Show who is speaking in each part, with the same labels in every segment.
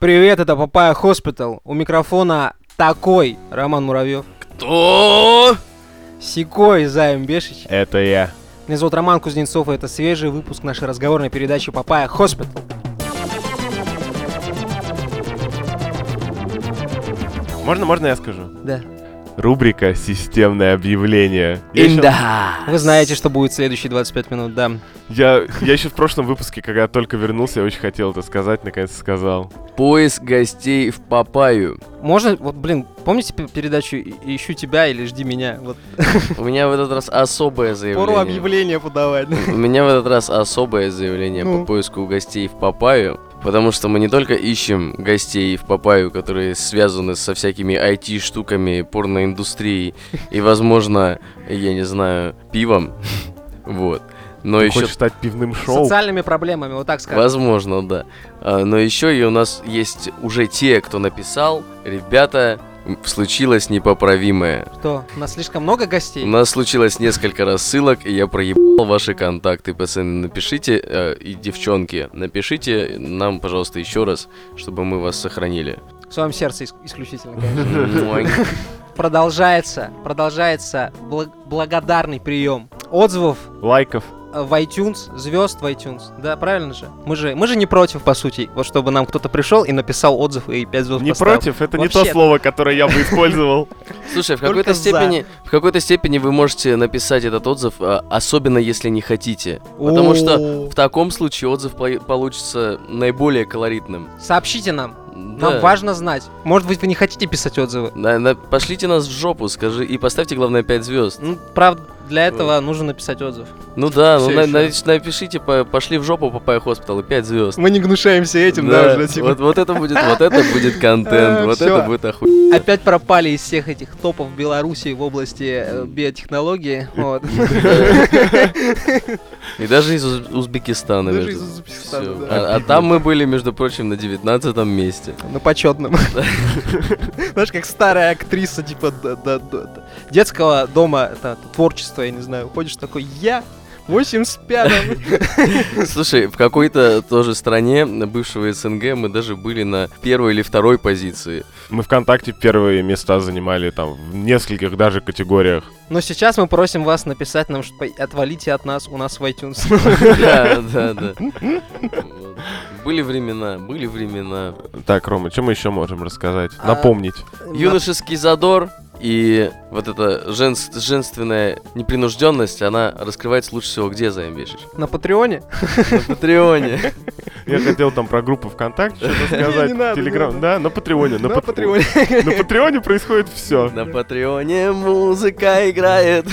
Speaker 1: Привет, это Папая Хоспитал. У микрофона такой Роман Муравьев.
Speaker 2: Кто?
Speaker 1: Сикой Займ Бешич.
Speaker 3: Это я.
Speaker 1: Меня зовут Роман Кузнецов, и это свежий выпуск нашей разговорной передачи Папая Хоспитал.
Speaker 3: Можно, можно я скажу?
Speaker 1: Да.
Speaker 3: Рубрика «Системное объявление». Я еще,
Speaker 2: Инда.
Speaker 1: Вы знаете, что будет следующие 25 минут, да.
Speaker 3: я, я еще в прошлом выпуске, когда только вернулся, я очень хотел это сказать, наконец сказал.
Speaker 2: Поиск гостей в Папаю.
Speaker 1: Можно, вот, блин, помните пе- передачу «И- «Ищу тебя» или «Жди меня»? Вот.
Speaker 2: У меня в этот раз особое
Speaker 1: Пору
Speaker 2: заявление.
Speaker 1: объявление подавать.
Speaker 2: У меня в этот раз особое заявление
Speaker 1: Ну.
Speaker 2: по поиску гостей в Папаю. Потому что мы не только ищем гостей в Папаю, которые связаны со всякими IT-штуками, порноиндустрией и, возможно, я не знаю, пивом. Вот. Но
Speaker 3: Ты
Speaker 2: еще
Speaker 3: хочешь стать пивным шоу?
Speaker 1: Социальными проблемами, вот так скажем.
Speaker 2: Возможно, да. А, Но еще и у нас есть уже те, кто написал, ребята, случилось непоправимое.
Speaker 1: Что, у нас слишком много
Speaker 2: У
Speaker 1: гостей?
Speaker 2: нас случилось несколько рассылок, и я проебал ваши контакты, пацаны. Напишите, э, и девчонки, напишите нам, пожалуйста, еще раз, чтобы мы вас сохранили.
Speaker 1: В своем сердце ис- исключительно, конечно. Продолжается, продолжается бла- благодарный прием отзывов
Speaker 3: Лайков.
Speaker 1: Э, в iTunes, звезд в iTunes. Да, правильно же? Мы же, мы же не против, по сути, вот чтобы нам кто-то пришел и написал отзыв и 5 звезд
Speaker 3: Не
Speaker 1: поставил.
Speaker 3: против, это не то
Speaker 1: Вообще.
Speaker 3: слово, которое я бы использовал.
Speaker 2: Слушай, в какой-то
Speaker 1: за.
Speaker 2: степени, в какой-то степени вы можете написать этот отзыв, а, особенно если не хотите. Потому что в таком случае отзыв по- получится наиболее колоритным.
Speaker 1: Сообщите нам,
Speaker 2: Да.
Speaker 1: нам важно знать. Может быть, вы не хотите писать отзывы?
Speaker 2: На- на- пошлите нас в жопу, скажи, и поставьте, главное, 5 звезд.
Speaker 1: Ну, правда, для этого нужно написать отзыв.
Speaker 2: Ну да, ну
Speaker 1: Всё
Speaker 2: на- на- напишите, по- пошли в жопу, Папая Хоспитал, и 5 звезд.
Speaker 1: Мы не гнушаемся этим, типа.
Speaker 2: Вот, вот это будет, вот это будет контент,
Speaker 1: А,
Speaker 2: вот это будет охуенно.
Speaker 1: Опять пропали из всех этих топов Беларуси в области э, биотехнологии. Вот.
Speaker 2: И даже из Уз- Узбекистана.
Speaker 1: Даже
Speaker 2: между-
Speaker 1: из Узбекистана,
Speaker 2: всё.
Speaker 1: да.
Speaker 2: А, а там мы были, между прочим, на 19 месте.
Speaker 1: На почетном. Знаешь, как старая актриса, типа, детского дома творчества, я не знаю, ходишь такой, я 85-м.
Speaker 2: Слушай, в какой-то тоже стране бывшего СНГ мы даже были на первой или второй позиции.
Speaker 3: Мы ВКонтакте первые места занимали там в нескольких даже категориях.
Speaker 1: Но сейчас мы просим вас написать нам, что отвалите от нас у нас в iTunes.
Speaker 2: Да, да, да. Были времена, были времена.
Speaker 3: Так, Рома, что мы еще можем рассказать?
Speaker 1: А,
Speaker 3: Напомнить.
Speaker 2: Юношеский задор и вот эта женс- женственная непринужденность, она раскрывается лучше всего где, Займбешич?
Speaker 1: На Патреоне?
Speaker 2: На Патреоне.
Speaker 3: Я хотел там про группу ВКонтакте что-то сказать. Телеграм. Да, на Патреоне.
Speaker 1: На
Speaker 3: Пат-
Speaker 1: Патреоне.
Speaker 3: На Патреоне происходит все.
Speaker 2: На Патреоне музыка играет.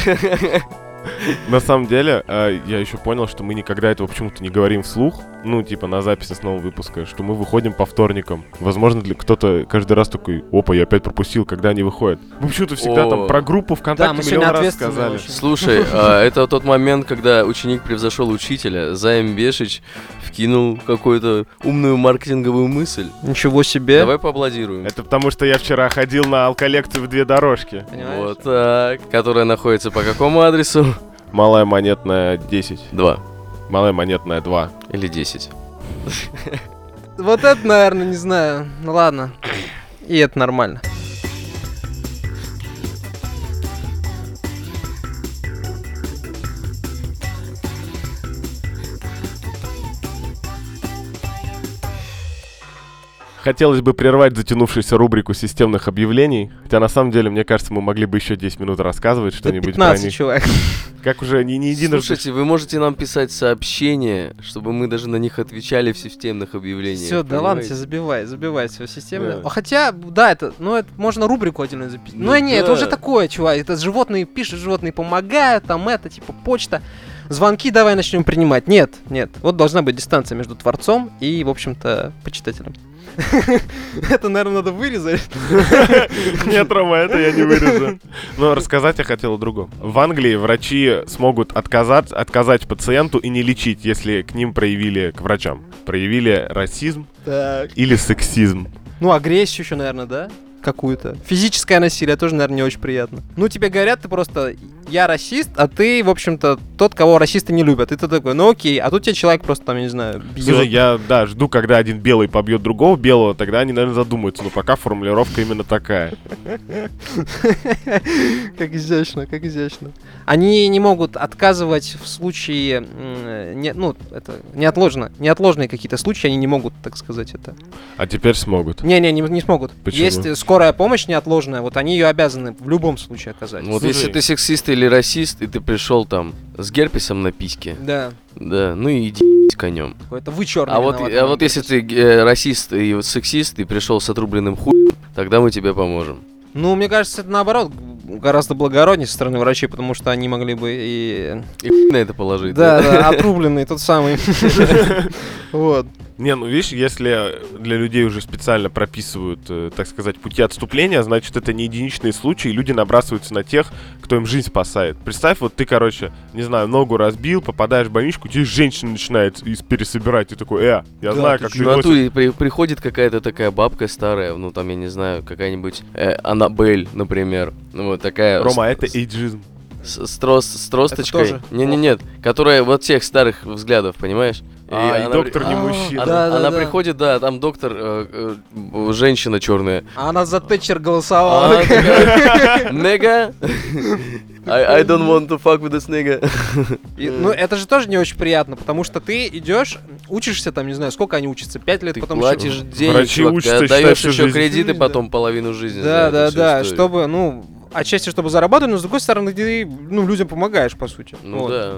Speaker 3: На самом деле, э, я еще понял, что мы никогда этого почему-то не говорим вслух. Ну, типа на записи с нового выпуска, что мы выходим по вторникам. Возможно, для кто-то каждый раз такой, опа, я опять пропустил, когда они выходят. Мы почему-то всегда там про группу
Speaker 1: Да,
Speaker 3: ВКонтакте
Speaker 1: мы
Speaker 3: миллион раз сказали.
Speaker 2: Слушай, а, это тот момент, когда ученик превзошел учителя. Займ Бешич вкинул какую-то умную маркетинговую мысль.
Speaker 1: Ничего себе.
Speaker 2: Давай поаплодируем.
Speaker 3: Это потому, что я вчера ходил на алколекцию в две дорожки.
Speaker 1: Понимаешь?
Speaker 2: Вот так. Которая находится по какому адресу?
Speaker 3: Малая монетная 10.
Speaker 2: Два.
Speaker 3: Малая монетная 2.
Speaker 2: Или десять.
Speaker 1: Вот это, наверное, не знаю. Ну ладно. И это нормально.
Speaker 3: Хотелось бы прервать затянувшуюся рубрику системных объявлений. Хотя на самом деле, мне кажется, мы могли бы еще 10 минут рассказывать
Speaker 1: Да
Speaker 3: что-нибудь про
Speaker 1: 15
Speaker 3: них.
Speaker 1: человек.
Speaker 3: Как уже не, не единожды.
Speaker 2: Слушайте, вы можете нам писать сообщения, чтобы мы даже на них отвечали в системных объявлениях.
Speaker 1: Все, да ладно, тебе забивай, забивай все системно.
Speaker 3: Да.
Speaker 1: А хотя, да, это, ну это можно рубрику отдельно записать. Ну,
Speaker 2: Ну
Speaker 1: не, это
Speaker 2: да.
Speaker 1: уже такое, чувак. Это животные пишут, животные помогают, там это, типа, почта. Звонки давай начнем принимать. Нет, нет. Вот должна быть дистанция между творцом и, в общем-то, почитателем. Это, наверное, надо вырезать.
Speaker 3: Нет, Рома, это я не вырежу. Но рассказать я хотел о другом. В Англии врачи смогут отказать, отказать пациенту и не лечить, если к ним проявили, к врачам, проявили расизм
Speaker 1: Так.
Speaker 3: или сексизм.
Speaker 1: Ну, агрессию еще, наверное, да? Какую-то. Физическое насилие тоже, наверное, не очень приятно. Ну, тебе говорят, ты просто я расист, а ты, в общем-то, тот, кого расисты не любят. И ты такой, ну окей, а тут тебе человек просто там, я не знаю, бьет.
Speaker 3: Слушай, я, да, жду, когда один белый побьет другого белого, тогда они, наверное, задумаются. Но пока формулировка именно такая.
Speaker 1: Как изящно, как изящно. Они не могут отказывать в случае, ну, это неотложно, неотложные какие-то случаи, они не могут, так сказать, это.
Speaker 3: А теперь смогут.
Speaker 1: Не-не, не, не смогут.
Speaker 3: Почему?
Speaker 1: Есть скорая помощь неотложная, вот они ее обязаны в любом случае оказать.
Speaker 2: Вот
Speaker 3: Слушай.
Speaker 2: если ты сексист или расист, и ты пришел там с герпесом на письке,
Speaker 1: Да,
Speaker 2: да, ну и иди конем.
Speaker 1: это вы черный.
Speaker 2: А вот, а вот если ты э, расист и вот сексист, и пришел с отрубленным хуем, тогда мы тебе поможем.
Speaker 1: Ну, мне кажется, это наоборот гораздо благороднее со стороны врачей, потому что они могли бы и...
Speaker 2: И хуй на это положить.
Speaker 1: Да, да, отрубленный тот самый. Вот.
Speaker 3: Не, ну видишь, если для людей уже специально прописывают, э, так сказать, пути отступления, значит, это не единичные случаи, и люди набрасываются на тех, кто им жизнь спасает. Представь, вот ты, короче, не знаю, ногу разбил, попадаешь в больничку, тебе женщина начинает пересобирать, и такой, э, я
Speaker 1: Да,
Speaker 3: знаю,
Speaker 1: ты
Speaker 3: как ты
Speaker 2: В
Speaker 3: носишь».
Speaker 2: натуре при- приходит какая-то такая бабка старая, ну там, я не знаю, какая-нибудь э, Аннабель, например. Ну, вот такая...
Speaker 3: Рома, это эйджизм.
Speaker 2: С, с трос- с тросточкой.
Speaker 1: тоже
Speaker 2: Не-не-нет, которая вот тех старых взглядов, понимаешь?
Speaker 3: А, и
Speaker 2: она
Speaker 3: доктор
Speaker 2: при-
Speaker 3: не
Speaker 1: А,
Speaker 3: мужчина.
Speaker 2: Она,
Speaker 1: Да, да,
Speaker 2: она
Speaker 1: да.
Speaker 2: приходит, да, там доктор, э, э, женщина черная.
Speaker 1: А она за Тэтчер
Speaker 2: А
Speaker 1: голосовала.
Speaker 2: такая, Нега? I, I don't want to fuck with this nigga.
Speaker 1: И, ну, это же тоже не очень приятно, потому что ты идешь, учишься там, не знаю, сколько они учатся, пять лет,
Speaker 2: Ты
Speaker 1: потом
Speaker 2: платишь
Speaker 1: еще...
Speaker 2: денег,
Speaker 3: Врачи
Speaker 2: чувак, ты
Speaker 3: учатся, считай,
Speaker 2: отдаешь
Speaker 3: всю
Speaker 2: еще
Speaker 3: жизнь.
Speaker 2: кредиты потом половину жизни.
Speaker 1: Да, да, да, чтобы, ну, отчасти, чтобы зарабатывать, но с другой стороны, ты, ну, людям помогаешь, по сути.
Speaker 2: Ну
Speaker 1: Вот.
Speaker 2: да.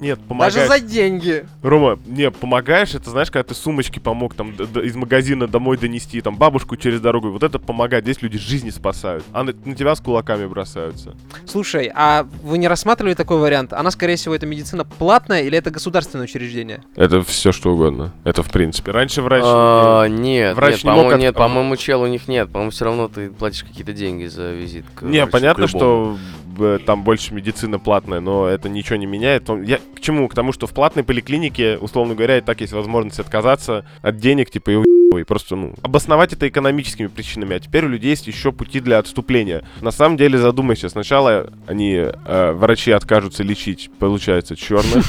Speaker 3: Нет,
Speaker 1: Даже
Speaker 3: помогаешь.
Speaker 1: за деньги.
Speaker 3: Рома, не, помогаешь, это знаешь, когда ты сумочки помог там д- д- из магазина домой донести, там бабушку через дорогу, вот это помогает, здесь люди жизни спасают, а на, на тебя с кулаками бросаются.
Speaker 1: Слушай, а вы не рассматривали такой вариант? Она, скорее всего, это медицина платная или это государственное учреждение?
Speaker 3: Это все что угодно, это в принципе. Раньше врач...
Speaker 2: А, нет,
Speaker 3: Врач
Speaker 2: нет,
Speaker 3: не мог
Speaker 2: по-моему,
Speaker 3: от-
Speaker 2: нет, по-моему, чел у них нет. По-моему, все равно ты платишь какие-то деньги за визит. к
Speaker 3: Не,
Speaker 2: врачу,
Speaker 3: понятно, что э, там больше медицина платная, но это ничего не меняет. Я к чему? К тому, что в платной поликлинике, условно говоря, и так есть возможность отказаться от денег, типа, и уебывай. просто, ну, обосновать это экономическими причинами. А теперь у людей есть еще пути для отступления. На самом деле, задумайся, сначала они, э, врачи, откажутся лечить, получается, черных.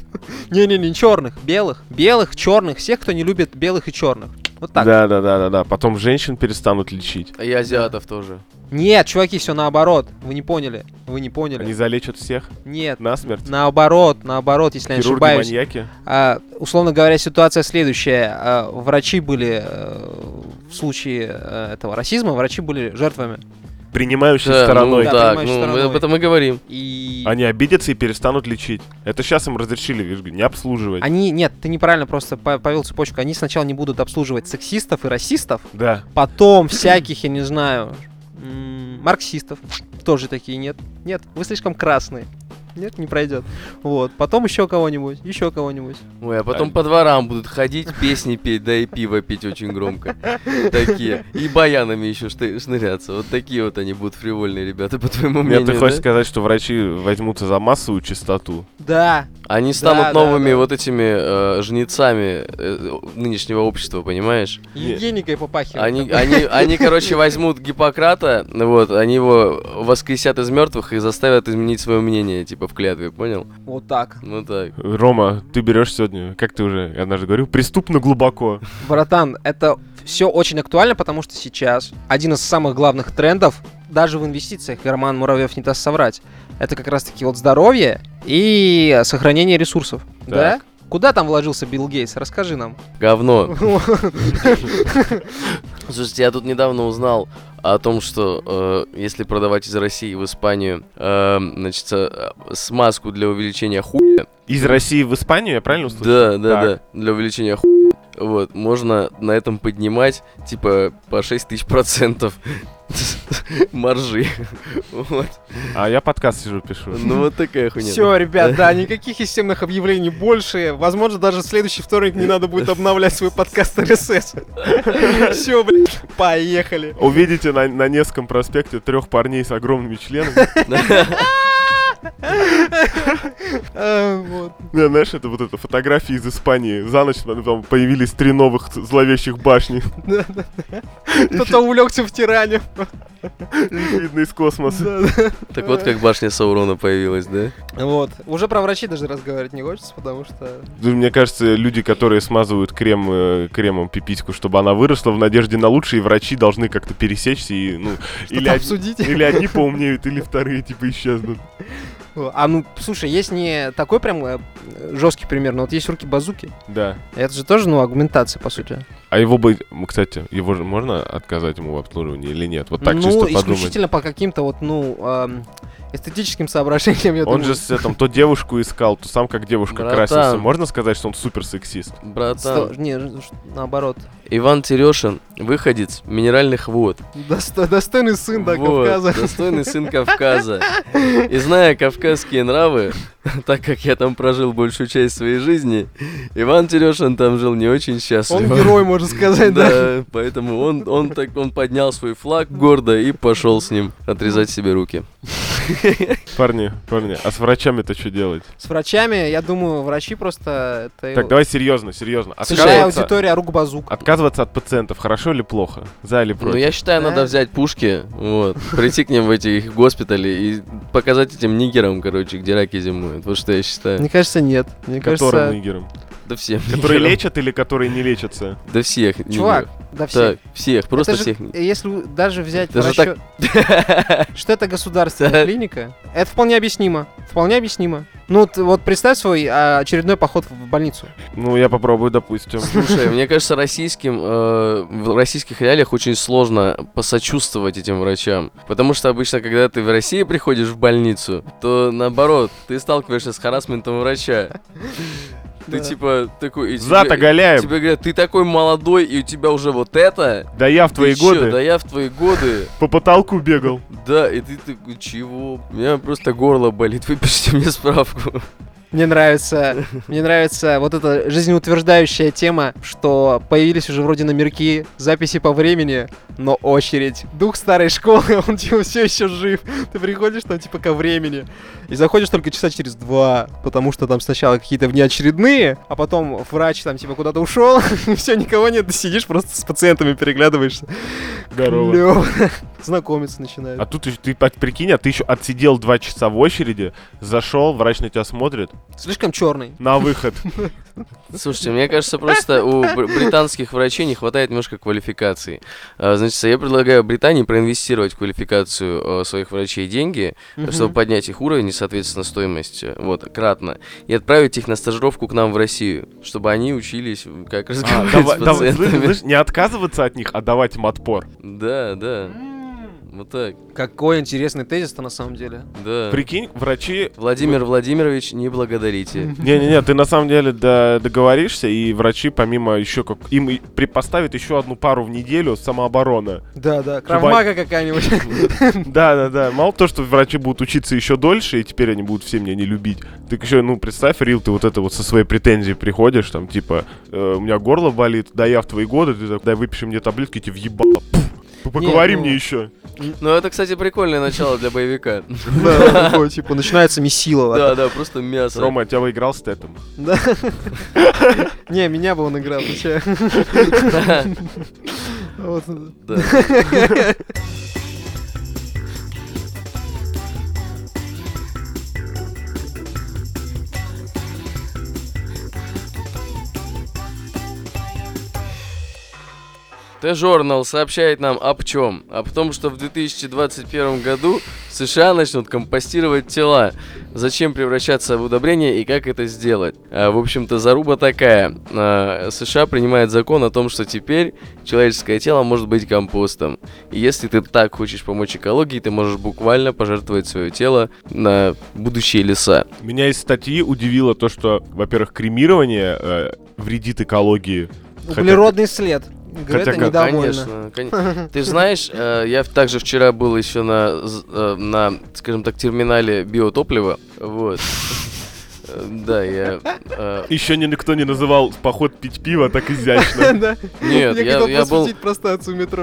Speaker 1: Не-не-не, черных, белых. Белых, черных, всех, кто не любит белых и черных. Вот так.
Speaker 3: Да, да, да, да, да. Потом женщин перестанут лечить.
Speaker 2: И азиатов тоже.
Speaker 1: Нет, чуваки, все наоборот. Вы не поняли. Вы не поняли.
Speaker 3: Они залечат всех
Speaker 1: Нет.
Speaker 3: насмерть.
Speaker 1: Наоборот, наоборот, если я не ошибаюсь.
Speaker 3: Хирурги-маньяки.
Speaker 1: А, условно говоря, ситуация следующая. А, врачи были э, в случае э, этого расизма, врачи были жертвами.
Speaker 3: Принимающей
Speaker 2: Да,
Speaker 3: стороной.
Speaker 2: ну
Speaker 1: Да,
Speaker 2: так,
Speaker 1: принимающей
Speaker 2: ну мы
Speaker 1: стороной.
Speaker 2: об этом и говорим.
Speaker 1: И
Speaker 3: Они обидятся и перестанут лечить. Это сейчас им разрешили, видишь, не обслуживать.
Speaker 1: они, нет, ты неправильно просто по- повел цепочку. Они сначала не будут обслуживать сексистов и расистов,
Speaker 3: Да.
Speaker 1: потом всяких, я не знаю, марксистов. Тоже такие нет. Нет, вы слишком красные. Нет, не пройдет. Вот. Потом еще кого-нибудь, еще кого-нибудь.
Speaker 2: Ой, а потом по дворам будут ходить, песни петь, да и пиво пить очень громко. Такие. И баянами еще шныряться. Вот такие вот они будут фривольные ребята, по твоему мнению,
Speaker 3: Нет, ты хочешь сказать, что врачи возьмутся за массовую чистоту?
Speaker 1: Да,
Speaker 2: Они станут новыми вот этими э, жнецами э, нынешнего общества, понимаешь?
Speaker 1: Евгеникой попахивает.
Speaker 2: Они, они, они, короче, возьмут Гиппократа, вот, они его воскресят из мертвых и заставят изменить свое мнение, типа в клятве, понял?
Speaker 1: Вот так.
Speaker 2: Ну так.
Speaker 3: Рома, ты берешь сегодня, как ты уже однажды говорил, преступно глубоко.
Speaker 1: Братан, это все очень актуально, потому что сейчас один из самых главных трендов, даже в инвестициях, Роман Муравьев не даст соврать, это как раз-таки вот здоровье и сохранение ресурсов. Да? Куда там вложился Билл Гейтс? Расскажи нам.
Speaker 2: Говно. Слушайте, я тут недавно узнал о том, что э, если продавать из России в Испанию, э, значит, э, смазку для увеличения хуя,
Speaker 3: Из России в Испанию, я правильно услышал?
Speaker 2: да, да,
Speaker 3: Так.
Speaker 2: да, для увеличения хуя, вот, можно на этом поднимать, типа, по 6 тысяч процентов маржи. Вот.
Speaker 3: А я подкаст сижу, пишу.
Speaker 2: Ну вот такая хуйня.
Speaker 1: Все, ребят, да, никаких системных объявлений больше. Возможно, даже в следующий вторник не надо будет обновлять свой подкаст РСС. Все, блядь, поехали.
Speaker 3: Увидите на, на Невском проспекте трех парней с огромными членами.
Speaker 1: Вот.
Speaker 3: Не, знаешь, это вот это фотографии из Испании. За ночь там появились три новых зловещих башни.
Speaker 1: Кто-то увлекся в тиране.
Speaker 3: Видно из космоса.
Speaker 2: Так вот как башня Саурона появилась, да?
Speaker 1: Вот. Уже про врачей даже разговаривать не хочется, потому что...
Speaker 3: Мне кажется, люди, которые смазывают крем, э, кремом пипиську, чтобы она выросла в надежде на лучшее, врачи должны как-то пересечься и, ну, или,
Speaker 1: обсудить.
Speaker 3: или одни поумнеют, или вторые, типа, исчезнут.
Speaker 1: А ну, слушай, есть не такой прям жесткий пример, но вот есть руки базуки.
Speaker 3: Да.
Speaker 1: Это же тоже, ну, агментация, по сути.
Speaker 3: А его бы, кстати, его же можно отказать ему в обслуживании или нет? Вот так
Speaker 1: ну,
Speaker 3: чисто подумать.
Speaker 1: исключительно по каким-то вот, ну, ам, эстетическим соображениям, я
Speaker 3: Он
Speaker 1: думаю.
Speaker 3: же с этом, то девушку искал, то сам как девушка
Speaker 2: Братан.
Speaker 3: красился. Можно сказать, что он супер сексист?
Speaker 2: Братан,
Speaker 1: Сто- Не, наоборот.
Speaker 2: Иван Терешин, выходец минеральных вод.
Speaker 1: Досто- достойный сын, да,
Speaker 2: Вот,
Speaker 1: Кавказа.
Speaker 2: достойный сын Кавказа. И зная кавказские нравы, так как я там прожил большую часть своей жизни, Иван Терешин там жил не очень
Speaker 1: Он
Speaker 2: счастливо.
Speaker 1: герой, можно сказать, да.
Speaker 2: Да, поэтому он, он, так, он поднял свой флаг гордо и пошел с ним отрезать себе руки.
Speaker 3: Парни, парни, а с врачами-то что делать?
Speaker 1: С врачами, я думаю, врачи просто... Это
Speaker 3: Так, давай серьезно, серьезно. Отказываться,
Speaker 1: аудитория рук базук.
Speaker 3: отказываться от пациентов хорошо или плохо? За или
Speaker 2: Ну,
Speaker 3: против?
Speaker 2: я считаю,
Speaker 1: Да.
Speaker 2: надо взять пушки, вот, прийти к ним в эти их госпитали и показать этим нигерам, короче, где раки зимуют. Вот что я считаю.
Speaker 1: Мне кажется, нет. Мне
Speaker 3: Которым
Speaker 1: кажется...
Speaker 3: нигерам?
Speaker 2: Да всем.
Speaker 3: Которые лечат или которые не лечатся?
Speaker 2: Да всех.
Speaker 1: Чувак, да все.
Speaker 2: Так, всех, просто
Speaker 1: Это же,
Speaker 2: всех.
Speaker 1: Если даже взять
Speaker 2: Даже
Speaker 1: расчет, что это государственная
Speaker 2: Так.
Speaker 1: клиника, это вполне объяснимо. Вполне объяснимо. Ну, ты вот представь свой а, очередной поход в больницу.
Speaker 3: Ну, я попробую, допустим.
Speaker 2: Слушай, мне кажется, российским, э, в российских реалиях очень сложно посочувствовать этим врачам. Потому что обычно, когда ты в России приходишь в больницу, то наоборот, ты сталкиваешься с харасментом врача. Ты
Speaker 1: Да.
Speaker 2: типа такой... и
Speaker 3: Зад
Speaker 2: тебе-
Speaker 3: оголяем.
Speaker 2: Тебе говорят, ты такой молодой, и у тебя уже вот это.
Speaker 3: Да я в твои
Speaker 2: Ты чё,
Speaker 3: годы
Speaker 2: Да я в твои годы.
Speaker 3: по потолку бегал.
Speaker 2: Да, и ты такой, чего? У меня просто горло болит, выпишите мне справку.
Speaker 1: Мне нравится, мне нравится вот эта жизнеутверждающая тема, что появились уже вроде номерки, записи по времени, но очередь. Дух старой школы, он типа все еще жив. Ты приходишь там типа ко времени и заходишь только часа через два, потому что там сначала какие-то внеочередные, а потом врач там типа куда-то ушел, и все, никого нет, ты сидишь просто с пациентами переглядываешься.
Speaker 3: Здорово.
Speaker 1: Клёво. Знакомиться начинают.
Speaker 3: А тут ты под- прикинь, а ты еще отсидел два часа в очереди, зашел, врач на тебя смотрит,
Speaker 1: Слишком черный.
Speaker 3: на выход.
Speaker 2: Слушайте, мне кажется, просто у бр- британских врачей не хватает немножко квалификации. А, Значит, я предлагаю Британии проинвестировать в квалификацию э, своих врачей деньги, чтобы поднять их уровень и, соответственно, стоимость вот, кратно, и отправить их на стажировку к нам в Россию, чтобы они учились, как
Speaker 3: А,
Speaker 2: разговаривать
Speaker 3: давай-
Speaker 2: с
Speaker 3: давай,
Speaker 2: пациентами.
Speaker 3: слышь, не отказываться от них, а давать им отпор.
Speaker 2: Да, да, вот так,
Speaker 1: Какой интересный тезис-то на самом деле.
Speaker 2: да.
Speaker 3: Прикинь, врачи...
Speaker 2: Владимир Владимирович, не благодарите.
Speaker 3: Не-не-не, ты на самом деле до- договоришься, и врачи, помимо еще как... Им и при- поставят еще одну пару в неделю самообороны.
Speaker 1: Да, да,
Speaker 3: Чтобы
Speaker 1: кровмага какая-нибудь.
Speaker 3: Да-да-да, мало то, что врачи будут учиться еще дольше, и теперь они будут все меня не любить. Так еще, ну, представь, Рил, ты вот это вот со своей претензией приходишь, там, типа, э, у меня горло болит, да я в твои годы, ты дай выпиши мне таблетки, тебе въебало. Поговори
Speaker 1: ну,
Speaker 3: мне еще.
Speaker 2: Ну, это, кстати, прикольное начало для боевика.
Speaker 1: Да, такой, типа, начинается месилово.
Speaker 2: Да, да, просто мясо.
Speaker 3: Рома, тебя выиграл с Тетом.
Speaker 1: Да. Не, меня бы он играл, че? Вот.
Speaker 2: Да. Т-журнал сообщает нам об чем? Об том, что в 2021 году США начнут компостировать тела. Зачем превращаться в удобрение и как это сделать? А, в общем-то, заруба такая. А, США принимает закон о том, что теперь человеческое тело может быть компостом. И если ты так хочешь помочь экологии, ты можешь буквально пожертвовать свое тело на будущие леса.
Speaker 3: Меня из статьи удивило то, что, во-первых, кремирование э, вредит экологии. Хотя-
Speaker 1: Углеродный след.
Speaker 3: Хотя
Speaker 1: Грета
Speaker 3: как-
Speaker 1: недовольна.
Speaker 2: Конечно, кон- Ты знаешь, э, я также вчера был еще на, з- э, на, скажем так, терминале биотоплива. Вот. Да, я... э,
Speaker 3: Еще никто не называл поход пить пиво так изящно.
Speaker 1: Да.
Speaker 2: Нет, я-
Speaker 1: хотел
Speaker 2: я был-
Speaker 1: метро.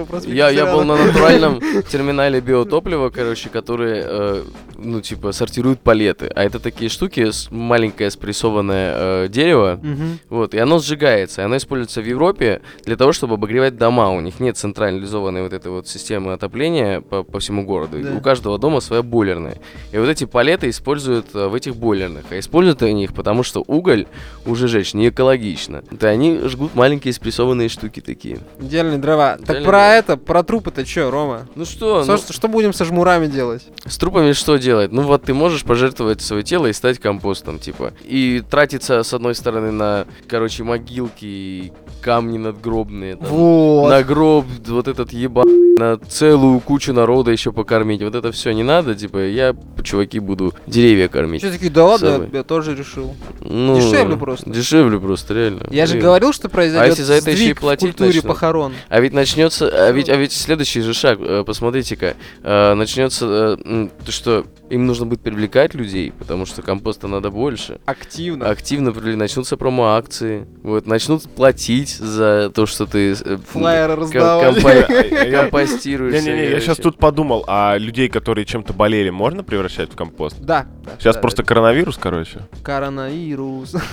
Speaker 1: проспект
Speaker 2: Я, я был на натуральном терминале биотоплива, короче, которые, э, ну, типа, сортируют палеты. А это такие штуки, с- маленькое спрессованное э, дерево,
Speaker 1: Мгм.
Speaker 2: вот, и оно сжигается. И оно используется в Европе для того, чтобы обогревать дома. У них нет централизованной вот этой вот системы отопления по, по всему городу.
Speaker 1: Да.
Speaker 2: У каждого дома своя бойлерная. И вот эти палеты используют э, в этих бойлерных. А используют они их, потому что уголь уже жечь не экологично. Это они жгут маленькие спрессованные штуки такие.
Speaker 1: Идеальные дрова. Так
Speaker 2: Идеальные
Speaker 1: про
Speaker 2: дрова.
Speaker 1: это, про трупы-то чё, Рома?
Speaker 2: Ну что,
Speaker 1: Что,
Speaker 2: ну,
Speaker 1: что- что будем со жмурами делать?
Speaker 2: С трупами что делать? Ну вот ты можешь пожертвовать свое тело и стать компостом, типа. И тратиться, с одной стороны, на, короче, могилки камни надгробные. там,
Speaker 1: Вот.
Speaker 2: На гроб, вот этот еба, на целую кучу народа еще покормить. Вот это все не надо, типа, я, чуваки, буду деревья кормить.
Speaker 1: Что такие, да ладно, я тоже решил.
Speaker 2: Ну,
Speaker 1: Дешевле просто.
Speaker 2: Дешевле просто, реально.
Speaker 1: Я же
Speaker 2: Блин.
Speaker 1: говорил, что произойдет
Speaker 2: А если за это еще и
Speaker 1: сдвиг в
Speaker 2: платить
Speaker 1: культуре
Speaker 2: начнут?
Speaker 1: похорон.
Speaker 2: А ведь начнется, а ведь, а ведь следующий же шаг, э, посмотрите-ка, э, начнется, э, что им нужно будет привлекать людей, потому что компоста надо больше.
Speaker 1: Активно.
Speaker 2: Активно начнутся промо-акции, вот, начнут платить за то, что ты э,
Speaker 1: Флайеры
Speaker 3: Я-
Speaker 2: компостируешь.
Speaker 3: Не-не-не, я сейчас тут подумал, а людей, которые чем-то болели, можно превращать в компост?
Speaker 1: Да.
Speaker 3: Сейчас просто коронавирус, короче.
Speaker 1: Коронавирус.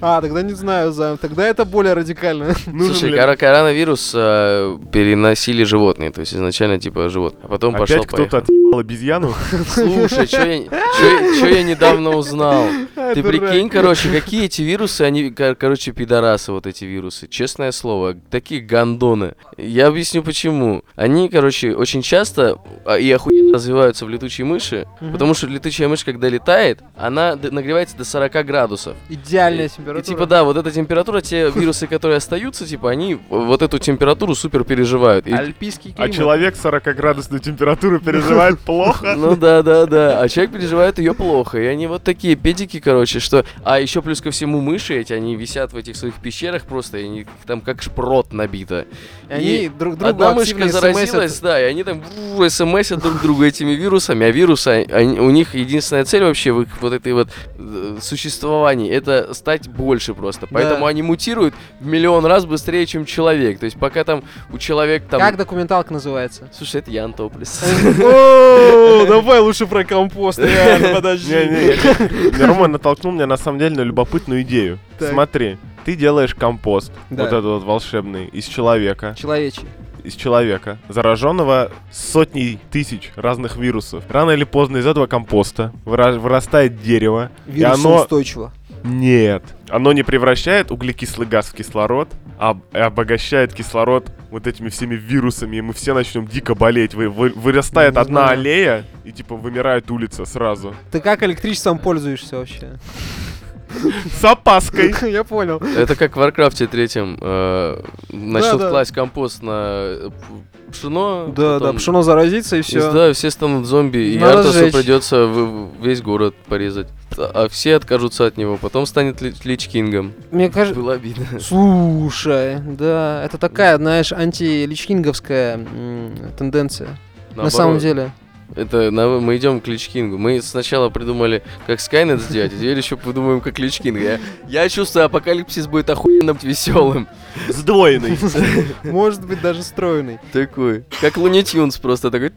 Speaker 1: А, тогда не знаю, Займ. Тогда это более радикально.
Speaker 2: Слушай, коронавирус э, переносили животные, то есть изначально типа живот, а потом пошел
Speaker 3: Опять кто-то отъебал обезьяну?
Speaker 2: Слушай, что я, чё- чё я недавно узнал? Ты
Speaker 1: Дурак.
Speaker 2: прикинь, короче, какие эти вирусы, они, кор- короче, пидорасы, вот эти вирусы. Честное слово, такие гандоны. Я объясню почему. Они, короче, очень часто а, и охуенно развиваются в летучей мыши,
Speaker 1: Мгм.
Speaker 2: потому что летучая мышь, когда летает, она нагревается до 40 градусов.
Speaker 1: Идеальная
Speaker 2: И,
Speaker 1: температура.
Speaker 2: типа, да, вот эта температура, те вирусы, которые остаются, типа, они вот эту температуру супер переживают. И-
Speaker 1: Альпийский
Speaker 3: А
Speaker 1: климат.
Speaker 3: человек 40-градусную температуру переживает плохо?
Speaker 2: Ну да, да, да. А человек переживает ее плохо. И они вот такие педики, короче, что. А еще плюс ко всему мыши эти, они висят в этих своих пещерах просто, и они там как шпрот набито.
Speaker 1: И Они друг другу
Speaker 2: Одна мышка заразилась, да, и они там смсят друг другу этими вирусами, а вирусы, они- у них единственная цель вообще в их вот этой вот э, существовании, это стать больше просто. Поэтому
Speaker 1: Да.
Speaker 2: они мутируют в миллион раз быстрее, чем человек. То есть пока там у человека там...
Speaker 1: Как документалка называется?
Speaker 2: Слушай, это Ян Топлес.
Speaker 1: О, давай лучше про компост, реально, подожди.
Speaker 3: Рома натолкнул меня на самом деле на любопытную идею. Смотри, ты делаешь компост, вот этот вот волшебный, из человека,
Speaker 1: Человечий.
Speaker 3: из человека, зараженного сотней тысяч разных вирусов. Рано или поздно из этого компоста выра- вырастает дерево. И оно... Нет. Оно не превращает углекислый газ в кислород, а об- обогащает кислород вот этими всеми вирусами, и мы все начнем дико болеть. Вы, вы- вырастает одна
Speaker 1: знаю.
Speaker 3: аллея, и типа вымирает улица сразу.
Speaker 1: Ты как электричеством пользуешься вообще?
Speaker 3: С опаской.
Speaker 1: Я понял.
Speaker 2: Это как в Варкрафте третьем э, начнут
Speaker 1: Да-да.
Speaker 2: класть компост на э, пшено.
Speaker 1: Да, да, пшено заразится и
Speaker 2: и
Speaker 1: все.
Speaker 2: Да, все станут зомби, и Артасу придется весь город порезать. А все откажутся от него, потом станет Ли- Лич Кингом.
Speaker 1: Мне кажется...
Speaker 2: Было обидно.
Speaker 1: Слушай, да, это такая, знаешь, антиличкинговская тенденция. На самом
Speaker 2: Наоборот,
Speaker 1: деле.
Speaker 2: Это на- мы идем к Лич Кингу. Мы сначала придумали, как Скайнет сделать, а теперь еще придумаем, как Лич Кинг. Я, я чувствую, апокалипсис будет охуенным веселым.
Speaker 3: Сдвоенный.
Speaker 1: Может быть, даже строенный.
Speaker 2: Такой. Как Луни Тюнс просто такой.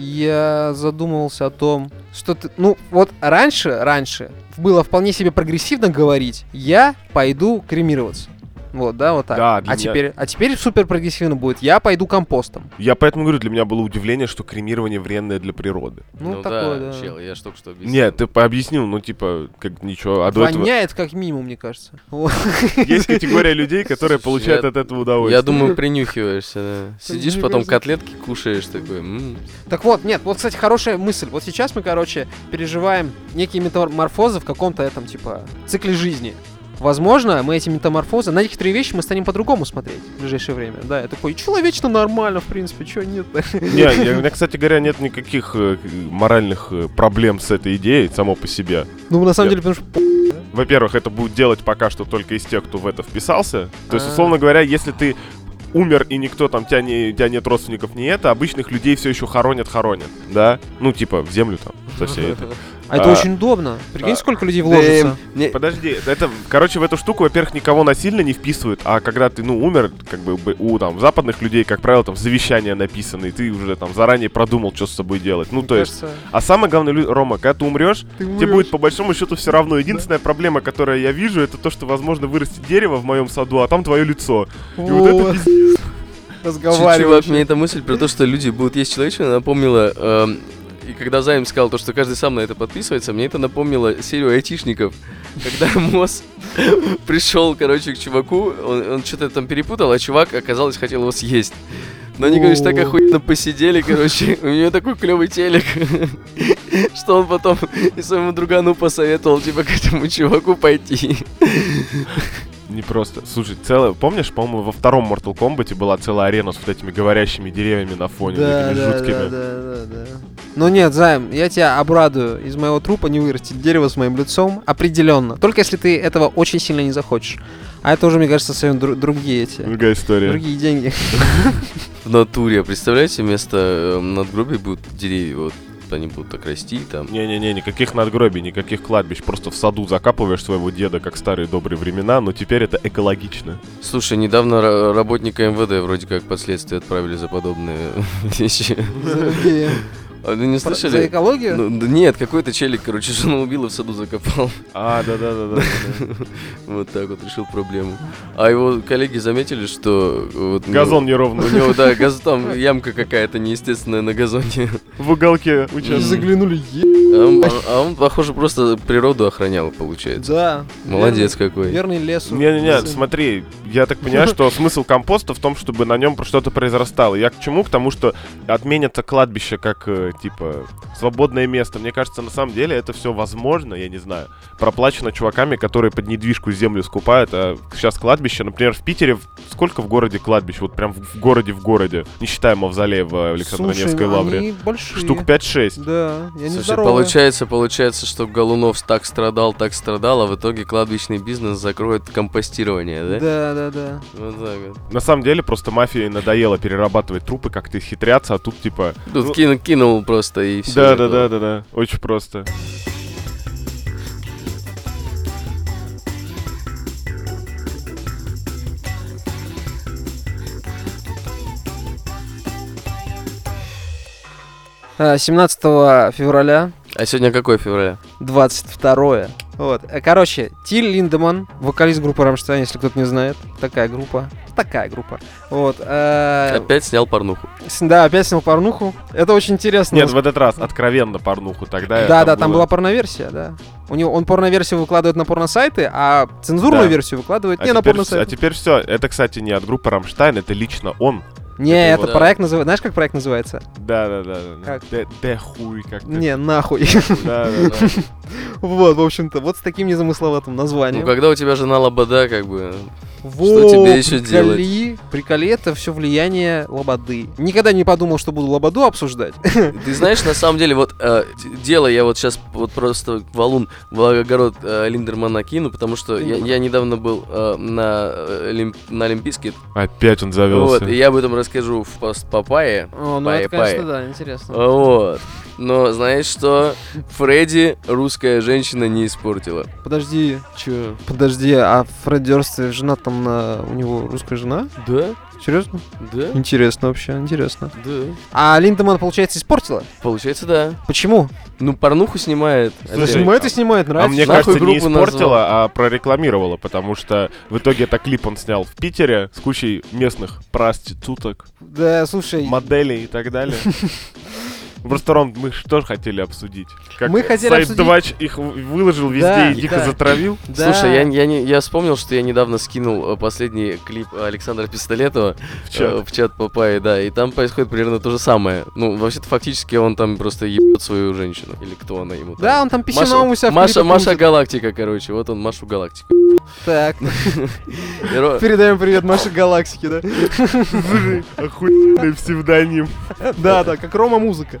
Speaker 1: Я задумывался о том, что ты... Ну, вот раньше, раньше было вполне себе прогрессивно говорить, я пойду кремироваться. Вот, да, вот так.
Speaker 3: Да, для
Speaker 1: а,
Speaker 3: меня-
Speaker 1: теперь, а теперь супер прогрессивно будет, я пойду компостом.
Speaker 3: Я поэтому говорю, для меня было удивление, что кремирование вредное для природы.
Speaker 1: Ну,
Speaker 2: Ну
Speaker 1: такое, да.
Speaker 2: да, чел, я ж только что объяснил.
Speaker 3: Нет, ты пообъяснил, ну типа, как ничего. А до этого
Speaker 1: Воняет как минимум, мне кажется. Вот.
Speaker 3: есть категория людей, которые
Speaker 2: Слушай,
Speaker 3: получают
Speaker 2: я-
Speaker 3: от этого удовольствие.
Speaker 2: Я думаю, принюхиваешься, да. Сидишь, потом котлетки кушаешь, такой, «М,
Speaker 1: Так вот, нет, вот, кстати, хорошая мысль. Вот сейчас мы, короче, переживаем некие метаморфозы в каком-то этом, типа, цикле жизни. Возможно, мы эти метаморфозы, на некоторые вещи мы станем по-другому смотреть в ближайшее время. Да, я такой, человечно нормально, в принципе, чего нет
Speaker 3: Не, я- у меня, кстати говоря, нет никаких э, моральных э, проблем с этой идеей само по себе.
Speaker 1: Ну, на самом деле, потому что...
Speaker 3: Во-первых, это будет делать пока что только из тех, кто в это вписался. То есть,
Speaker 1: А.
Speaker 3: условно говоря, если ты умер и никто там, тебя, не, тебя нет родственников, не это, обычных людей все еще хоронят, хоронят, да? Ну, типа, в землю там, со всей этой.
Speaker 1: А это
Speaker 3: А,
Speaker 1: очень удобно. Прикинь,
Speaker 3: а,
Speaker 1: сколько людей вложится.
Speaker 3: Подожди, это, короче, в эту штуку, во-первых, никого насильно не вписывают, а когда ты, ну, умер, как бы, у, там, западных людей, как правило, там, завещания написаны, и ты уже, там, заранее продумал, что с собой делать. Ну,
Speaker 1: Мне
Speaker 3: то есть, а самое главное, Рома, когда ты умрешь,
Speaker 1: ты
Speaker 3: тебе будет, по большому счету, все равно. Единственная проблема, которую я вижу, это то, что, возможно, вырастет дерево в моем саду, а там твое лицо. И вот это пиздец.
Speaker 1: Разговариваешь.
Speaker 2: Чувак, мне эта мысль про то, что люди будут есть человеческое, напомнила... эм, и когда Займ сказал то, что каждый сам на это подписывается, мне это напомнило серию айтишников, когда Мосс пришел, короче, к чуваку, он, он что-то там перепутал, а чувак, оказалось, хотел его съесть. Но они, короче, так охуенно посидели, короче, у него такой клевый телек, что он потом и своему другану посоветовал, типа, к этому чуваку пойти.
Speaker 3: Не просто. Слушай, целое, помнишь, по-моему, во втором Mortal Kombat была целая арена с вот этими говорящими деревьями на фоне,
Speaker 1: Да,
Speaker 3: такими
Speaker 1: да,
Speaker 3: жуткими.
Speaker 1: да, да, да, да. Ну нет, Займ, я тебя обрадую. Из моего трупа не вырастет дерево с моим лицом. Определенно. Только если ты этого очень сильно не захочешь. А это уже, мне кажется, совсем дру- другие эти.
Speaker 3: Другая история.
Speaker 1: Другие деньги.
Speaker 2: В натуре, представляете, вместо э, надгробий будут деревья, вот они будут так расти там.
Speaker 3: Не-не-не, никаких надгробий, никаких кладбищ. Просто в саду закапываешь своего деда, как старые добрые времена, но теперь это экологично.
Speaker 2: Слушай, недавно ра- работника МВД вроде как под следствие отправили за подобные вещи.
Speaker 1: За другие.
Speaker 2: А вы не слышали?
Speaker 1: За экологию?
Speaker 2: Ну, да нет, какой-то челик, короче, жену убил и в саду закопал.
Speaker 3: А, да-да-да-да.
Speaker 2: Вот так вот решил проблему. А его коллеги заметили, что вот, ну,
Speaker 3: Газон
Speaker 2: У
Speaker 3: неровный.
Speaker 2: него, да, газ, там ямка какая-то неестественная на газоне.
Speaker 3: В уголке участка.
Speaker 1: заглянули. е-
Speaker 2: А он, а он, похоже, просто природу охранял, получается.
Speaker 1: Да.
Speaker 2: Молодец
Speaker 1: верный-
Speaker 2: какой.
Speaker 1: Верный лесу.
Speaker 3: Не-не-не, смотри, я так понимаю, что смысл компоста в том, чтобы на нем что-то произрастало. Я к чему? К тому, что отменится кладбище как, э, типа, свободное место. Мне кажется, на самом деле это все возможно, я не знаю. Проплачено чуваками, которые под недвижку землю скупают. А сейчас кладбище, например, в Питере, сколько в городе кладбищ? Вот прям в городе в городе, не считая мавзолея в Александро-Невской
Speaker 1: Слушай, ну,
Speaker 3: лавре.
Speaker 1: большие.
Speaker 3: Штук 5-6.
Speaker 1: Да, я не
Speaker 2: Слушай, получается, получается, что Голунов так страдал, так страдал, а в итоге кладбищный бизнес закроет компостирование, да?
Speaker 1: Да, да, да.
Speaker 2: Вот так вот.
Speaker 3: На самом деле, просто мафии надоело перерабатывать трупы, как-то хитряться, а тут, типа...
Speaker 2: Тут
Speaker 3: ну,
Speaker 2: кинул, кинул просто и все.
Speaker 3: Да, да, да, да, да. Очень просто.
Speaker 1: А, 17 февраля
Speaker 2: А сегодня какое февраля?
Speaker 1: 22 Вот. Э, Короче, Тиль Линдеман, вокалист группы Рамштайн, если кто-то не знает. Такая группа. Такая группа. Вот. э,
Speaker 2: Опять снял порнуху.
Speaker 1: Да, опять снял порнуху. Это очень интересно.
Speaker 3: Нет, в этот раз откровенно порнуху. Тогда
Speaker 1: Да, да, там была порноверсия, да. У него он порноверсию выкладывает на порносайты, а цензурную
Speaker 3: Да.
Speaker 1: версию выкладывает
Speaker 3: А
Speaker 1: не на
Speaker 3: а
Speaker 1: порносайты.
Speaker 3: теперь все. Это, кстати, не от группы Рамштайн, это лично он.
Speaker 1: Не,
Speaker 3: это
Speaker 1: это
Speaker 2: его-
Speaker 1: проект называется. Знаешь, как проект называется?
Speaker 3: Да, да, да. да.
Speaker 1: Как?
Speaker 3: Де хуй как
Speaker 1: Не, нахуй.
Speaker 3: Да, да, да.
Speaker 1: Вот, в общем-то, вот с таким незамысловатым
Speaker 2: Ну,
Speaker 1: названием.
Speaker 2: когда у тебя жена лобода, как бы...
Speaker 1: Во,
Speaker 2: тебе ещё
Speaker 1: приколи, Приколи, это все влияние лободы. Никогда не подумал, что буду лободу обсуждать.
Speaker 2: Ты знаешь, на самом деле, вот э, дело я вот сейчас вот просто валун в огород э, Линдермана кину, потому что я, я недавно был э, на, э, Олимп- на Олимпийске,
Speaker 3: Опять он завелся.
Speaker 2: вот, и я об этом расскажу в пост Папайе.
Speaker 1: О, ну это,
Speaker 2: Пай-пай.
Speaker 1: конечно, да, интересно.
Speaker 2: Вот. Но знаешь что? Фредди русская женщина не испортила.
Speaker 1: Подожди,
Speaker 2: Че?
Speaker 1: подожди, а Фред Дёрст жена там на... У него русская жена?
Speaker 2: Да?
Speaker 1: Серьезно?
Speaker 2: Да?
Speaker 1: Интересно вообще, интересно.
Speaker 2: Да.
Speaker 1: А Линдеман, получается, испортила?
Speaker 2: Получается, да.
Speaker 1: Почему?
Speaker 2: Ну, порнуху снимает.
Speaker 3: Слушай.
Speaker 1: Снимает и снимает,
Speaker 3: А
Speaker 1: нравится.
Speaker 3: мне
Speaker 2: Нахуй
Speaker 3: кажется, не испортила, а прорекламировала, потому что в итоге это клип он снял в Питере с кучей местных проституток,
Speaker 1: Да, слушай,
Speaker 3: моделей и так далее. Просто, Ром, мы что же хотели обсудить? Как
Speaker 1: Мы хотели
Speaker 3: сайт
Speaker 1: обсудить-
Speaker 3: Двач их выложил везде
Speaker 1: Да,
Speaker 3: и дико
Speaker 1: да.
Speaker 3: затравил.
Speaker 1: да.
Speaker 2: Слушай, я, я, не, я вспомнил, что я недавно скинул э, последний клип Александра Пистолетова
Speaker 3: В чат.
Speaker 2: э, в чат Папайи, да, и там происходит примерно то же самое. Ну, вообще-то фактически он там просто ебет свою женщину. Или кто она ему там.
Speaker 1: Да, он там писюном у себя в
Speaker 2: Маша, Маша. Галактика, короче, вот он Машу Галактику.
Speaker 1: Так, передаем привет Маше Галактике, да?
Speaker 3: Охуенный псевдоним.
Speaker 1: Да, да, как Рома музыка.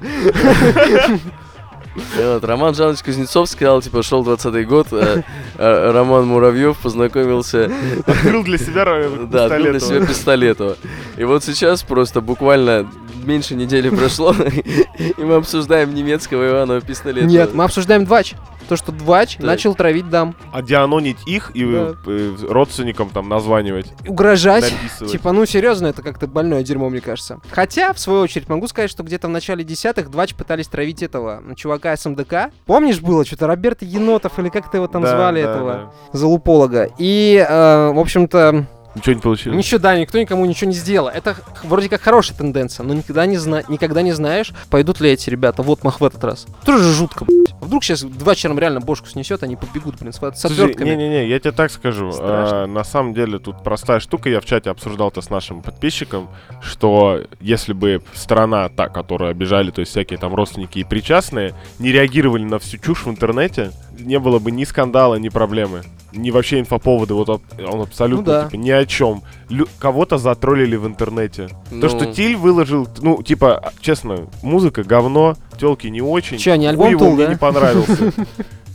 Speaker 2: И вот, Роман Жанович Кузнецов сказал, типа, шел 20-й год, э, э, Роман Муравьев познакомился
Speaker 3: Открыл для себя
Speaker 2: Да, открыл для себя Пистолетова. И вот сейчас просто буквально меньше недели прошло, и мы обсуждаем немецкого Иванова пистолета.
Speaker 1: Нет, мы обсуждаем Двач. То, что Двач
Speaker 2: Так.
Speaker 1: начал травить дам.
Speaker 3: А дианонить их и
Speaker 1: Да.
Speaker 3: э, родственникам там названивать,
Speaker 1: Угрожать.
Speaker 3: написывать.
Speaker 1: Типа, ну серьезно, это как-то больное дерьмо, мне кажется. Хотя, в свою очередь, могу сказать, что где-то в начале десятых Двач пытались травить этого чувака с МДК. Помнишь, было что-то Роберт Енотов или как-то его там
Speaker 3: Да,
Speaker 1: звали,
Speaker 3: да,
Speaker 1: этого залуполога. И, э, в общем-то,
Speaker 3: да. Ничего не получилось.
Speaker 1: ничего, да, никто никому ничего не сделал. Это вроде как хорошая тенденция, но никогда не, зна- никогда не знаешь, пойдут ли эти ребята вот мах в этот раз. Тоже же жутко, блядь. А Вдруг сейчас два чером реально бошку снесет, они побегут, блин, с, отвертками.
Speaker 3: не-не-не, я тебе так скажу.
Speaker 1: Страшно.
Speaker 3: а, на самом деле тут простая штука. Я в чате обсуждал это с нашим подписчиком, что если бы сторона, та, которую обижали, то есть всякие там родственники и причастные, не реагировали на всю чушь в интернете, не было бы ни скандала, ни проблемы. Ни вообще инфоповода, вот от- он абсолютно
Speaker 1: Ну да.
Speaker 3: типа, ни о чем. Лю- кого-то затроллили в интернете. То, что
Speaker 2: Ну.
Speaker 3: Тиль выложил, ну, типа, честно, музыка говно, телки не очень.
Speaker 1: Чё, не альбом
Speaker 3: мне
Speaker 1: да?
Speaker 3: не понравился.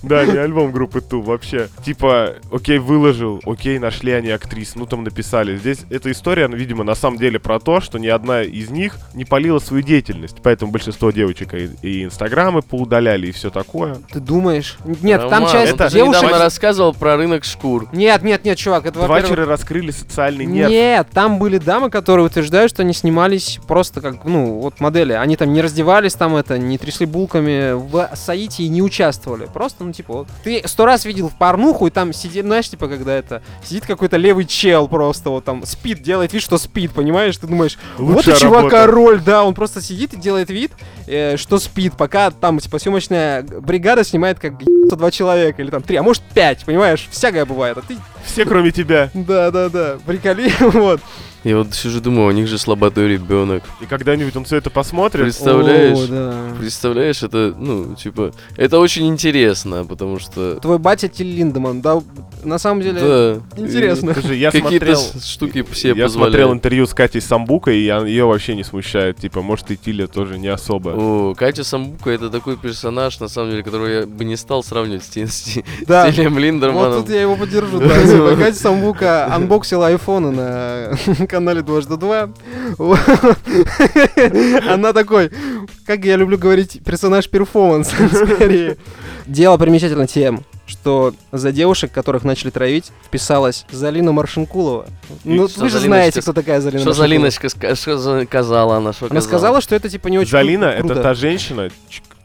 Speaker 3: Да, не альбом группы Ту вообще. Типа, окей, выложил, окей, нашли они актрис, ну там написали. Здесь эта история, ну, видимо, на самом деле про то, что ни одна из них не полила свою деятельность. Поэтому большинство девочек и, и инстаграмы поудаляли и все такое.
Speaker 1: Ты думаешь? Нет, там
Speaker 2: Роман,
Speaker 1: часть
Speaker 3: это
Speaker 1: девушек...
Speaker 2: недавно рассказывал про рынок шкур.
Speaker 1: Нет, нет, нет, чувак, это во-первых...
Speaker 3: Двачеры раскрыли социальный нерв.
Speaker 1: Нет, там были дамы, которые утверждают, что они снимались просто как, ну, вот модели. Они там не раздевались там это, не трясли булками в Саите и не участвовали. Просто, ну, типа, вот. Ты сто раз видел в порнуху, и там сидит, знаешь, типа, когда это, сидит какой-то левый чел просто, вот там, спит, делает вид, что спит, понимаешь? Ты думаешь, вот
Speaker 3: Лучшая
Speaker 1: у чувака роль, да, он просто сидит и делает вид, э, что спит, пока там, типа, съемочная бригада снимает как два человека, или там три, а может пять, понимаешь? Всякое бывает, а ты...
Speaker 3: Все, кроме тебя.
Speaker 1: Да-да-да, приколи, вот.
Speaker 2: Я вот сижу думаю, у них же слаботой ребенок.
Speaker 3: И когда-нибудь он все это посмотрит.
Speaker 2: Представляешь?
Speaker 1: О, да.
Speaker 2: Представляешь, это, ну, типа, это очень интересно, потому что...
Speaker 1: Твой батя Тиль Линдеман, да, на самом деле,
Speaker 2: Да.
Speaker 1: интересно.
Speaker 3: Слушай, я
Speaker 2: Какие-то
Speaker 3: смотрел...
Speaker 2: штуки все
Speaker 3: Я смотрел
Speaker 2: позволяют.
Speaker 3: интервью с Катей Самбукой, и ее вообще не смущает. Типа, может, и Тиля тоже не особо.
Speaker 2: О, Катя Самбука это такой персонаж, на самом деле, которого я бы не стал сравнивать с, с
Speaker 1: Да.
Speaker 2: с Тилем
Speaker 1: Вот
Speaker 2: Линдеманном.
Speaker 1: тут я его поддержу, да. Катя Самбука анбоксила айфоны на канале Дважды Два. Она такой, как я люблю говорить, персонаж перформанс, скорее. Дело примечательно тем, что за девушек, которых начали травить, вписалась Залина Маршенкулова. Ну,
Speaker 2: что
Speaker 1: вы же знаете, кто такая Залина
Speaker 2: Что за
Speaker 1: Маршинкулова.
Speaker 2: Линочка ска- что за- сказала она? Что
Speaker 1: Она сказала, что это типа не очень
Speaker 3: Залина
Speaker 1: кру-
Speaker 3: это
Speaker 1: круто.
Speaker 3: та женщина,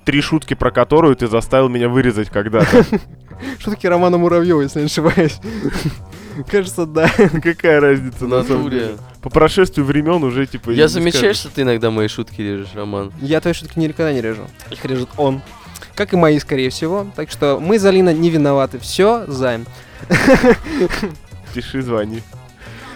Speaker 3: три шутки про которую ты заставил меня вырезать когда-то.
Speaker 1: Шутки Романа Муравьева, если не ошибаюсь. Кажется, да.
Speaker 3: Какая разница на самом деле? По прошествию времен уже типа.
Speaker 2: Я
Speaker 3: не
Speaker 2: замечаю, что ты иногда мои шутки режешь, Роман.
Speaker 1: Я твои шутки никогда не режу. Их режет он. Как и мои, скорее всего. Так что мы, Залина, не виноваты. Все, займ.
Speaker 3: Пиши, звони.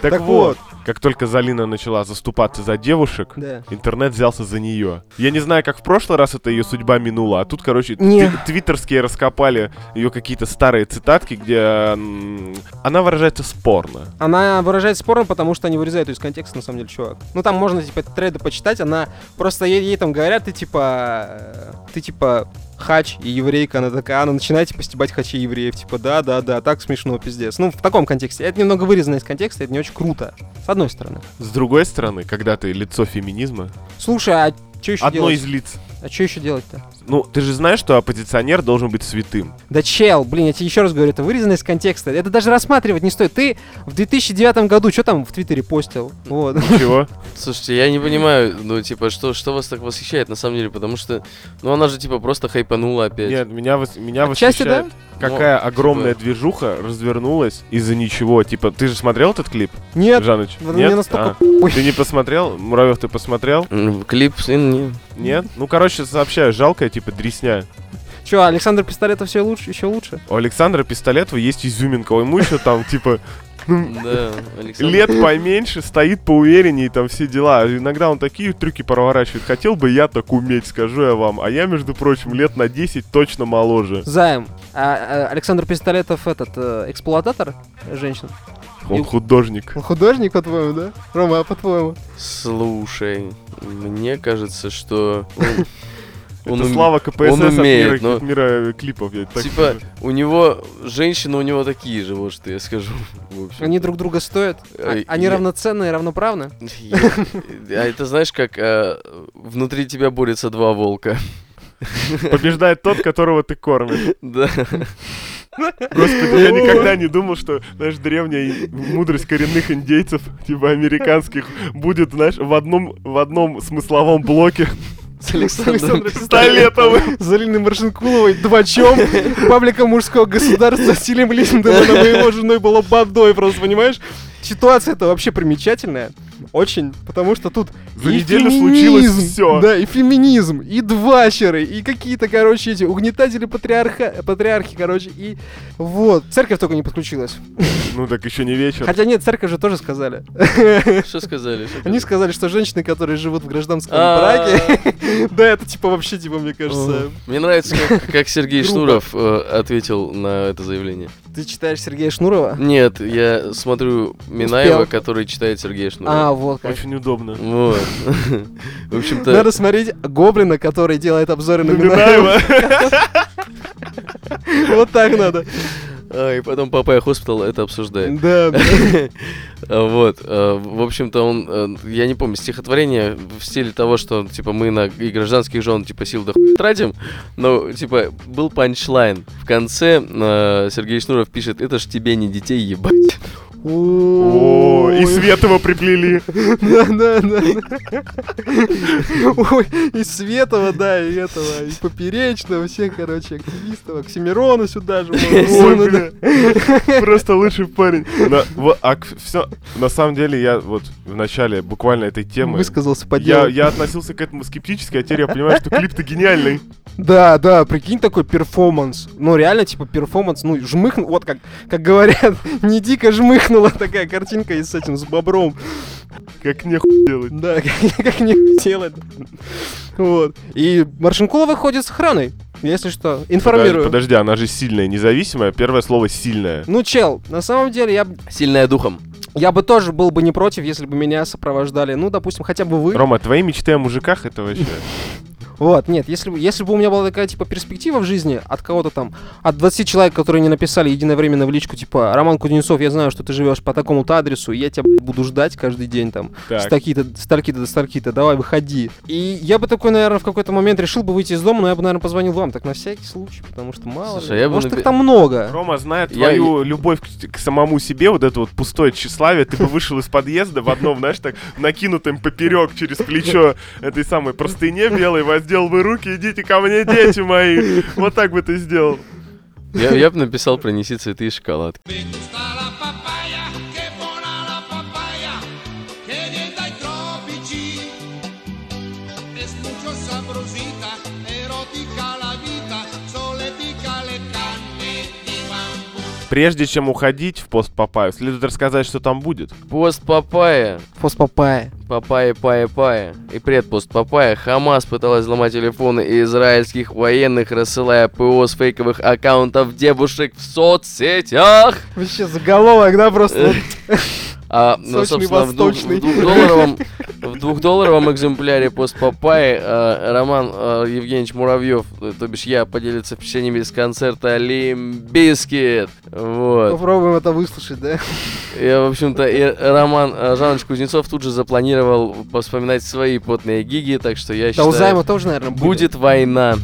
Speaker 3: Так,
Speaker 1: Так
Speaker 3: вот, как только Залина начала заступаться за девушек,
Speaker 1: Да.
Speaker 3: интернет взялся за нее. Я не знаю, как в прошлый раз это ее судьба минула, а тут, короче,
Speaker 1: Не.
Speaker 3: тви- твиттерские раскопали ее какие-то старые цитатки, где она выражается спорно.
Speaker 1: Она выражает спорно, потому что они вырезают ее из контекста, на самом деле, чувак. Ну, там можно, типа, треды почитать, она просто ей, ей там говорят, ты, типа, э, ты, типа, хач и еврейка, она такая, она начинает, типа, стебать хачей евреев, типа, да-да-да, так смешно, пиздец. Ну, в таком контексте. Это немного вырезано из контекста, это не очень круто. С одной стороны.
Speaker 3: С другой стороны, когда ты лицо феминизма,
Speaker 1: Слушай, а что еще
Speaker 3: одно
Speaker 1: делать?
Speaker 3: из лиц.
Speaker 1: А что еще делать-то?
Speaker 3: Ну, ты же знаешь, что оппозиционер должен быть святым.
Speaker 1: Да чел, блин, я тебе еще раз говорю, это вырезано из контекста. Это даже рассматривать не стоит. Ты в 2009 году что там в Твиттере постил? Вот.
Speaker 3: Чего?
Speaker 2: Слушайте, я не понимаю, ну, типа, что, что вас так восхищает, на самом деле, потому что, ну, она же, типа, просто хайпанула опять.
Speaker 3: Нет, меня, вос- меня
Speaker 1: Отчасти,
Speaker 3: восхищает,
Speaker 1: да?
Speaker 3: какая
Speaker 2: Ну,
Speaker 3: огромная
Speaker 2: типа-
Speaker 3: движуха развернулась из-за ничего. Типа, ты же смотрел этот клип,
Speaker 1: Нет,
Speaker 3: Жаныч? Нет?
Speaker 1: мне настолько
Speaker 3: А. Ты не посмотрел? Муравьев, ты посмотрел?
Speaker 2: Клип, сын, не.
Speaker 3: Нет? Ну, короче, сообщаю, жалкая, типа, дресня.
Speaker 1: Че, Александр Пистолетов все лучше, еще лучше?
Speaker 3: У Александра Пистолетова есть изюминка, ему еще там, типа,
Speaker 2: Да, Александр.
Speaker 3: лет поменьше, стоит поувереннее, там все дела. Иногда он такие трюки проворачивает. Хотел бы я так уметь, скажу я вам. А я, между прочим, лет на 10 точно моложе.
Speaker 1: Займ. А, а, Александр Пистолетов этот э, эксплуататор женщин?
Speaker 3: Он
Speaker 1: И-
Speaker 3: художник.
Speaker 1: Он художник, по-твоему, да? Рома, а по-твоему?
Speaker 2: Слушай, мне кажется, что... он- Он
Speaker 3: Это
Speaker 2: ум-
Speaker 3: слава КПСС
Speaker 2: он
Speaker 3: от
Speaker 2: умеет,
Speaker 3: мира,
Speaker 2: но-
Speaker 3: от мира клипов. я так
Speaker 2: Типа,
Speaker 3: скажу.
Speaker 2: у него женщины у него такие же, вот что я скажу.
Speaker 1: Они друг друга стоят? А-
Speaker 2: Э,
Speaker 1: Они
Speaker 2: я-
Speaker 1: равноценны и равноправны?
Speaker 2: А это знаешь, как э, внутри тебя борются два волка.
Speaker 3: Побеждает тот, которого ты кормишь.
Speaker 2: Да.
Speaker 3: Господи, я никогда не думал, что, знаешь, древняя мудрость коренных индейцев, типа американских, будет, знаешь, в одном, в одном смысловом блоке
Speaker 2: С
Speaker 3: с
Speaker 2: Александром.
Speaker 3: пистолетовым.
Speaker 1: С Алиной Маршинкуловой, Двачом, пабликом мужского государства, Силем Линдеманом и его женой была бандой, просто, понимаешь? Ситуация это вообще примечательная. Очень, потому что тут
Speaker 3: За
Speaker 1: и
Speaker 3: неделю случилось всё.
Speaker 1: Да, и феминизм, и двачеры, и какие-то, короче, эти угнетатели патриарха, патриархи, короче, и вот. Церковь только не подключилась.
Speaker 3: Ну так еще не вечер.
Speaker 1: Хотя нет, церковь же тоже сказали.
Speaker 2: Что сказали?
Speaker 1: Они
Speaker 2: сказали?
Speaker 1: что женщины, которые живут в гражданском браке, да, это типа вообще, типа, мне кажется...
Speaker 2: Мне нравится, как, Сергей. Шнуров э, ответил на это заявление.
Speaker 1: Ты читаешь Сергея Шнурова?
Speaker 2: Нет, я смотрю Минаева,
Speaker 1: Успел.
Speaker 2: который читает Сергея
Speaker 1: А,
Speaker 2: Шнурова.
Speaker 1: вот как.
Speaker 3: Очень удобно.
Speaker 2: Вот. В общем-то,
Speaker 1: Надо смотреть Гоблина, который делает обзоры на
Speaker 3: На
Speaker 1: Минаева.
Speaker 3: Минаева.
Speaker 1: Вот так надо.
Speaker 2: А, и потом Папая Хоспитал это обсуждает.
Speaker 1: Да, да.
Speaker 2: А, Вот, э, в общем-то, он, э, я не помню, стихотворение в стиле того, что, типа, мы на и гражданских жен, типа, сил до хуя тратим, но, типа, был панчлайн. В конце э, Сергей Шнуров пишет, это ж тебе не детей ебать.
Speaker 3: О, и Светова приплели.
Speaker 1: Да, да, да. Ой, и Светова, да, и этого, и Поперечного, всех, короче, активистов, Оксимирона сюда же.
Speaker 3: Просто лучший парень. А все, на самом деле, я вот в начале буквально этой темы,
Speaker 1: Высказался по
Speaker 3: я,
Speaker 1: делу.
Speaker 3: я относился к этому скептически, а теперь я понимаю, что клип-то гениальный.
Speaker 1: Да, да, прикинь, такой перформанс. Ну, реально, типа, перформанс, ну, жмыхнул, вот как, как говорят, не дико жмыхнула такая картинка и с этим, с бобром.
Speaker 3: Как нехуй делать.
Speaker 1: Да, как, как не делать. Вот. И Маршинкула выходит с охраной, если что, информирую.
Speaker 3: Подожди, подожди, она же сильная, независимая. Первое слово сильная.
Speaker 1: Ну, чел, на самом деле, я,
Speaker 2: Сильная духом.
Speaker 1: я бы тоже был бы не против, если бы меня сопровождали, ну, допустим, хотя бы вы.
Speaker 3: Рома, твои мечты о мужиках это вообще.
Speaker 1: Вот, нет, если, бы- если бы у меня была такая, типа, перспектива в жизни от кого-то там, от 20 человек, которые не написали единовременно в личку, типа, Роман Кузнецов, я знаю, что ты живешь по такому-то адресу, и я тебя блядь, буду ждать каждый день там, с
Speaker 3: Так.
Speaker 1: таки-то, с таки-то до стальки-то, давай, выходи. И я бы такой, наверное, в какой-то момент решил бы выйти из дома, но я бы, наверное, позвонил вам, так на всякий случай, потому что мало
Speaker 2: Слушай,
Speaker 1: ли.
Speaker 2: я бы
Speaker 1: Может,
Speaker 2: напи-
Speaker 1: их там много.
Speaker 3: Рома знает
Speaker 2: Я-
Speaker 3: твою любовь к, к самому себе, вот это вот пустое тщеславие. Ты бы вышел из подъезда в одном, знаешь, так накинутым поперек через плечо этой самой простыне белой, воздел бы руки, идите ко мне, дети мои. Вот так бы ты сделал.
Speaker 2: Я, я бы написал «Пронеси цветы и шоколад».
Speaker 3: Прежде чем уходить в пост Папаю, следует рассказать, что там будет.
Speaker 2: Пост Папая.
Speaker 1: Фос Папая.
Speaker 2: Папая, пая, пая. И предпост Папая. Хамас пыталась взломать телефоны израильских военных, рассылая ПО с фейковых аккаунтов девушек в соцсетях.
Speaker 1: Вообще заголовок, да, просто
Speaker 2: А, ну,
Speaker 1: Сочный,
Speaker 2: собственно, в, двух- в двухдолларовом, в двухдолларовом экземпляре пост Папайи э, Роман э, Евгеньевич Муравьев, э, то бишь я, поделится впечатлениями с концерта Limp Bizkit. Вот.
Speaker 1: попробуем это выслушать, да?
Speaker 2: Я, в общем-то, и Роман э, Жанович Кузнецов тут же запланировал вспоминать свои потные гиги, так что я
Speaker 1: Да
Speaker 2: считаю,
Speaker 1: у Займа тоже, наверное, будет.
Speaker 2: будет война.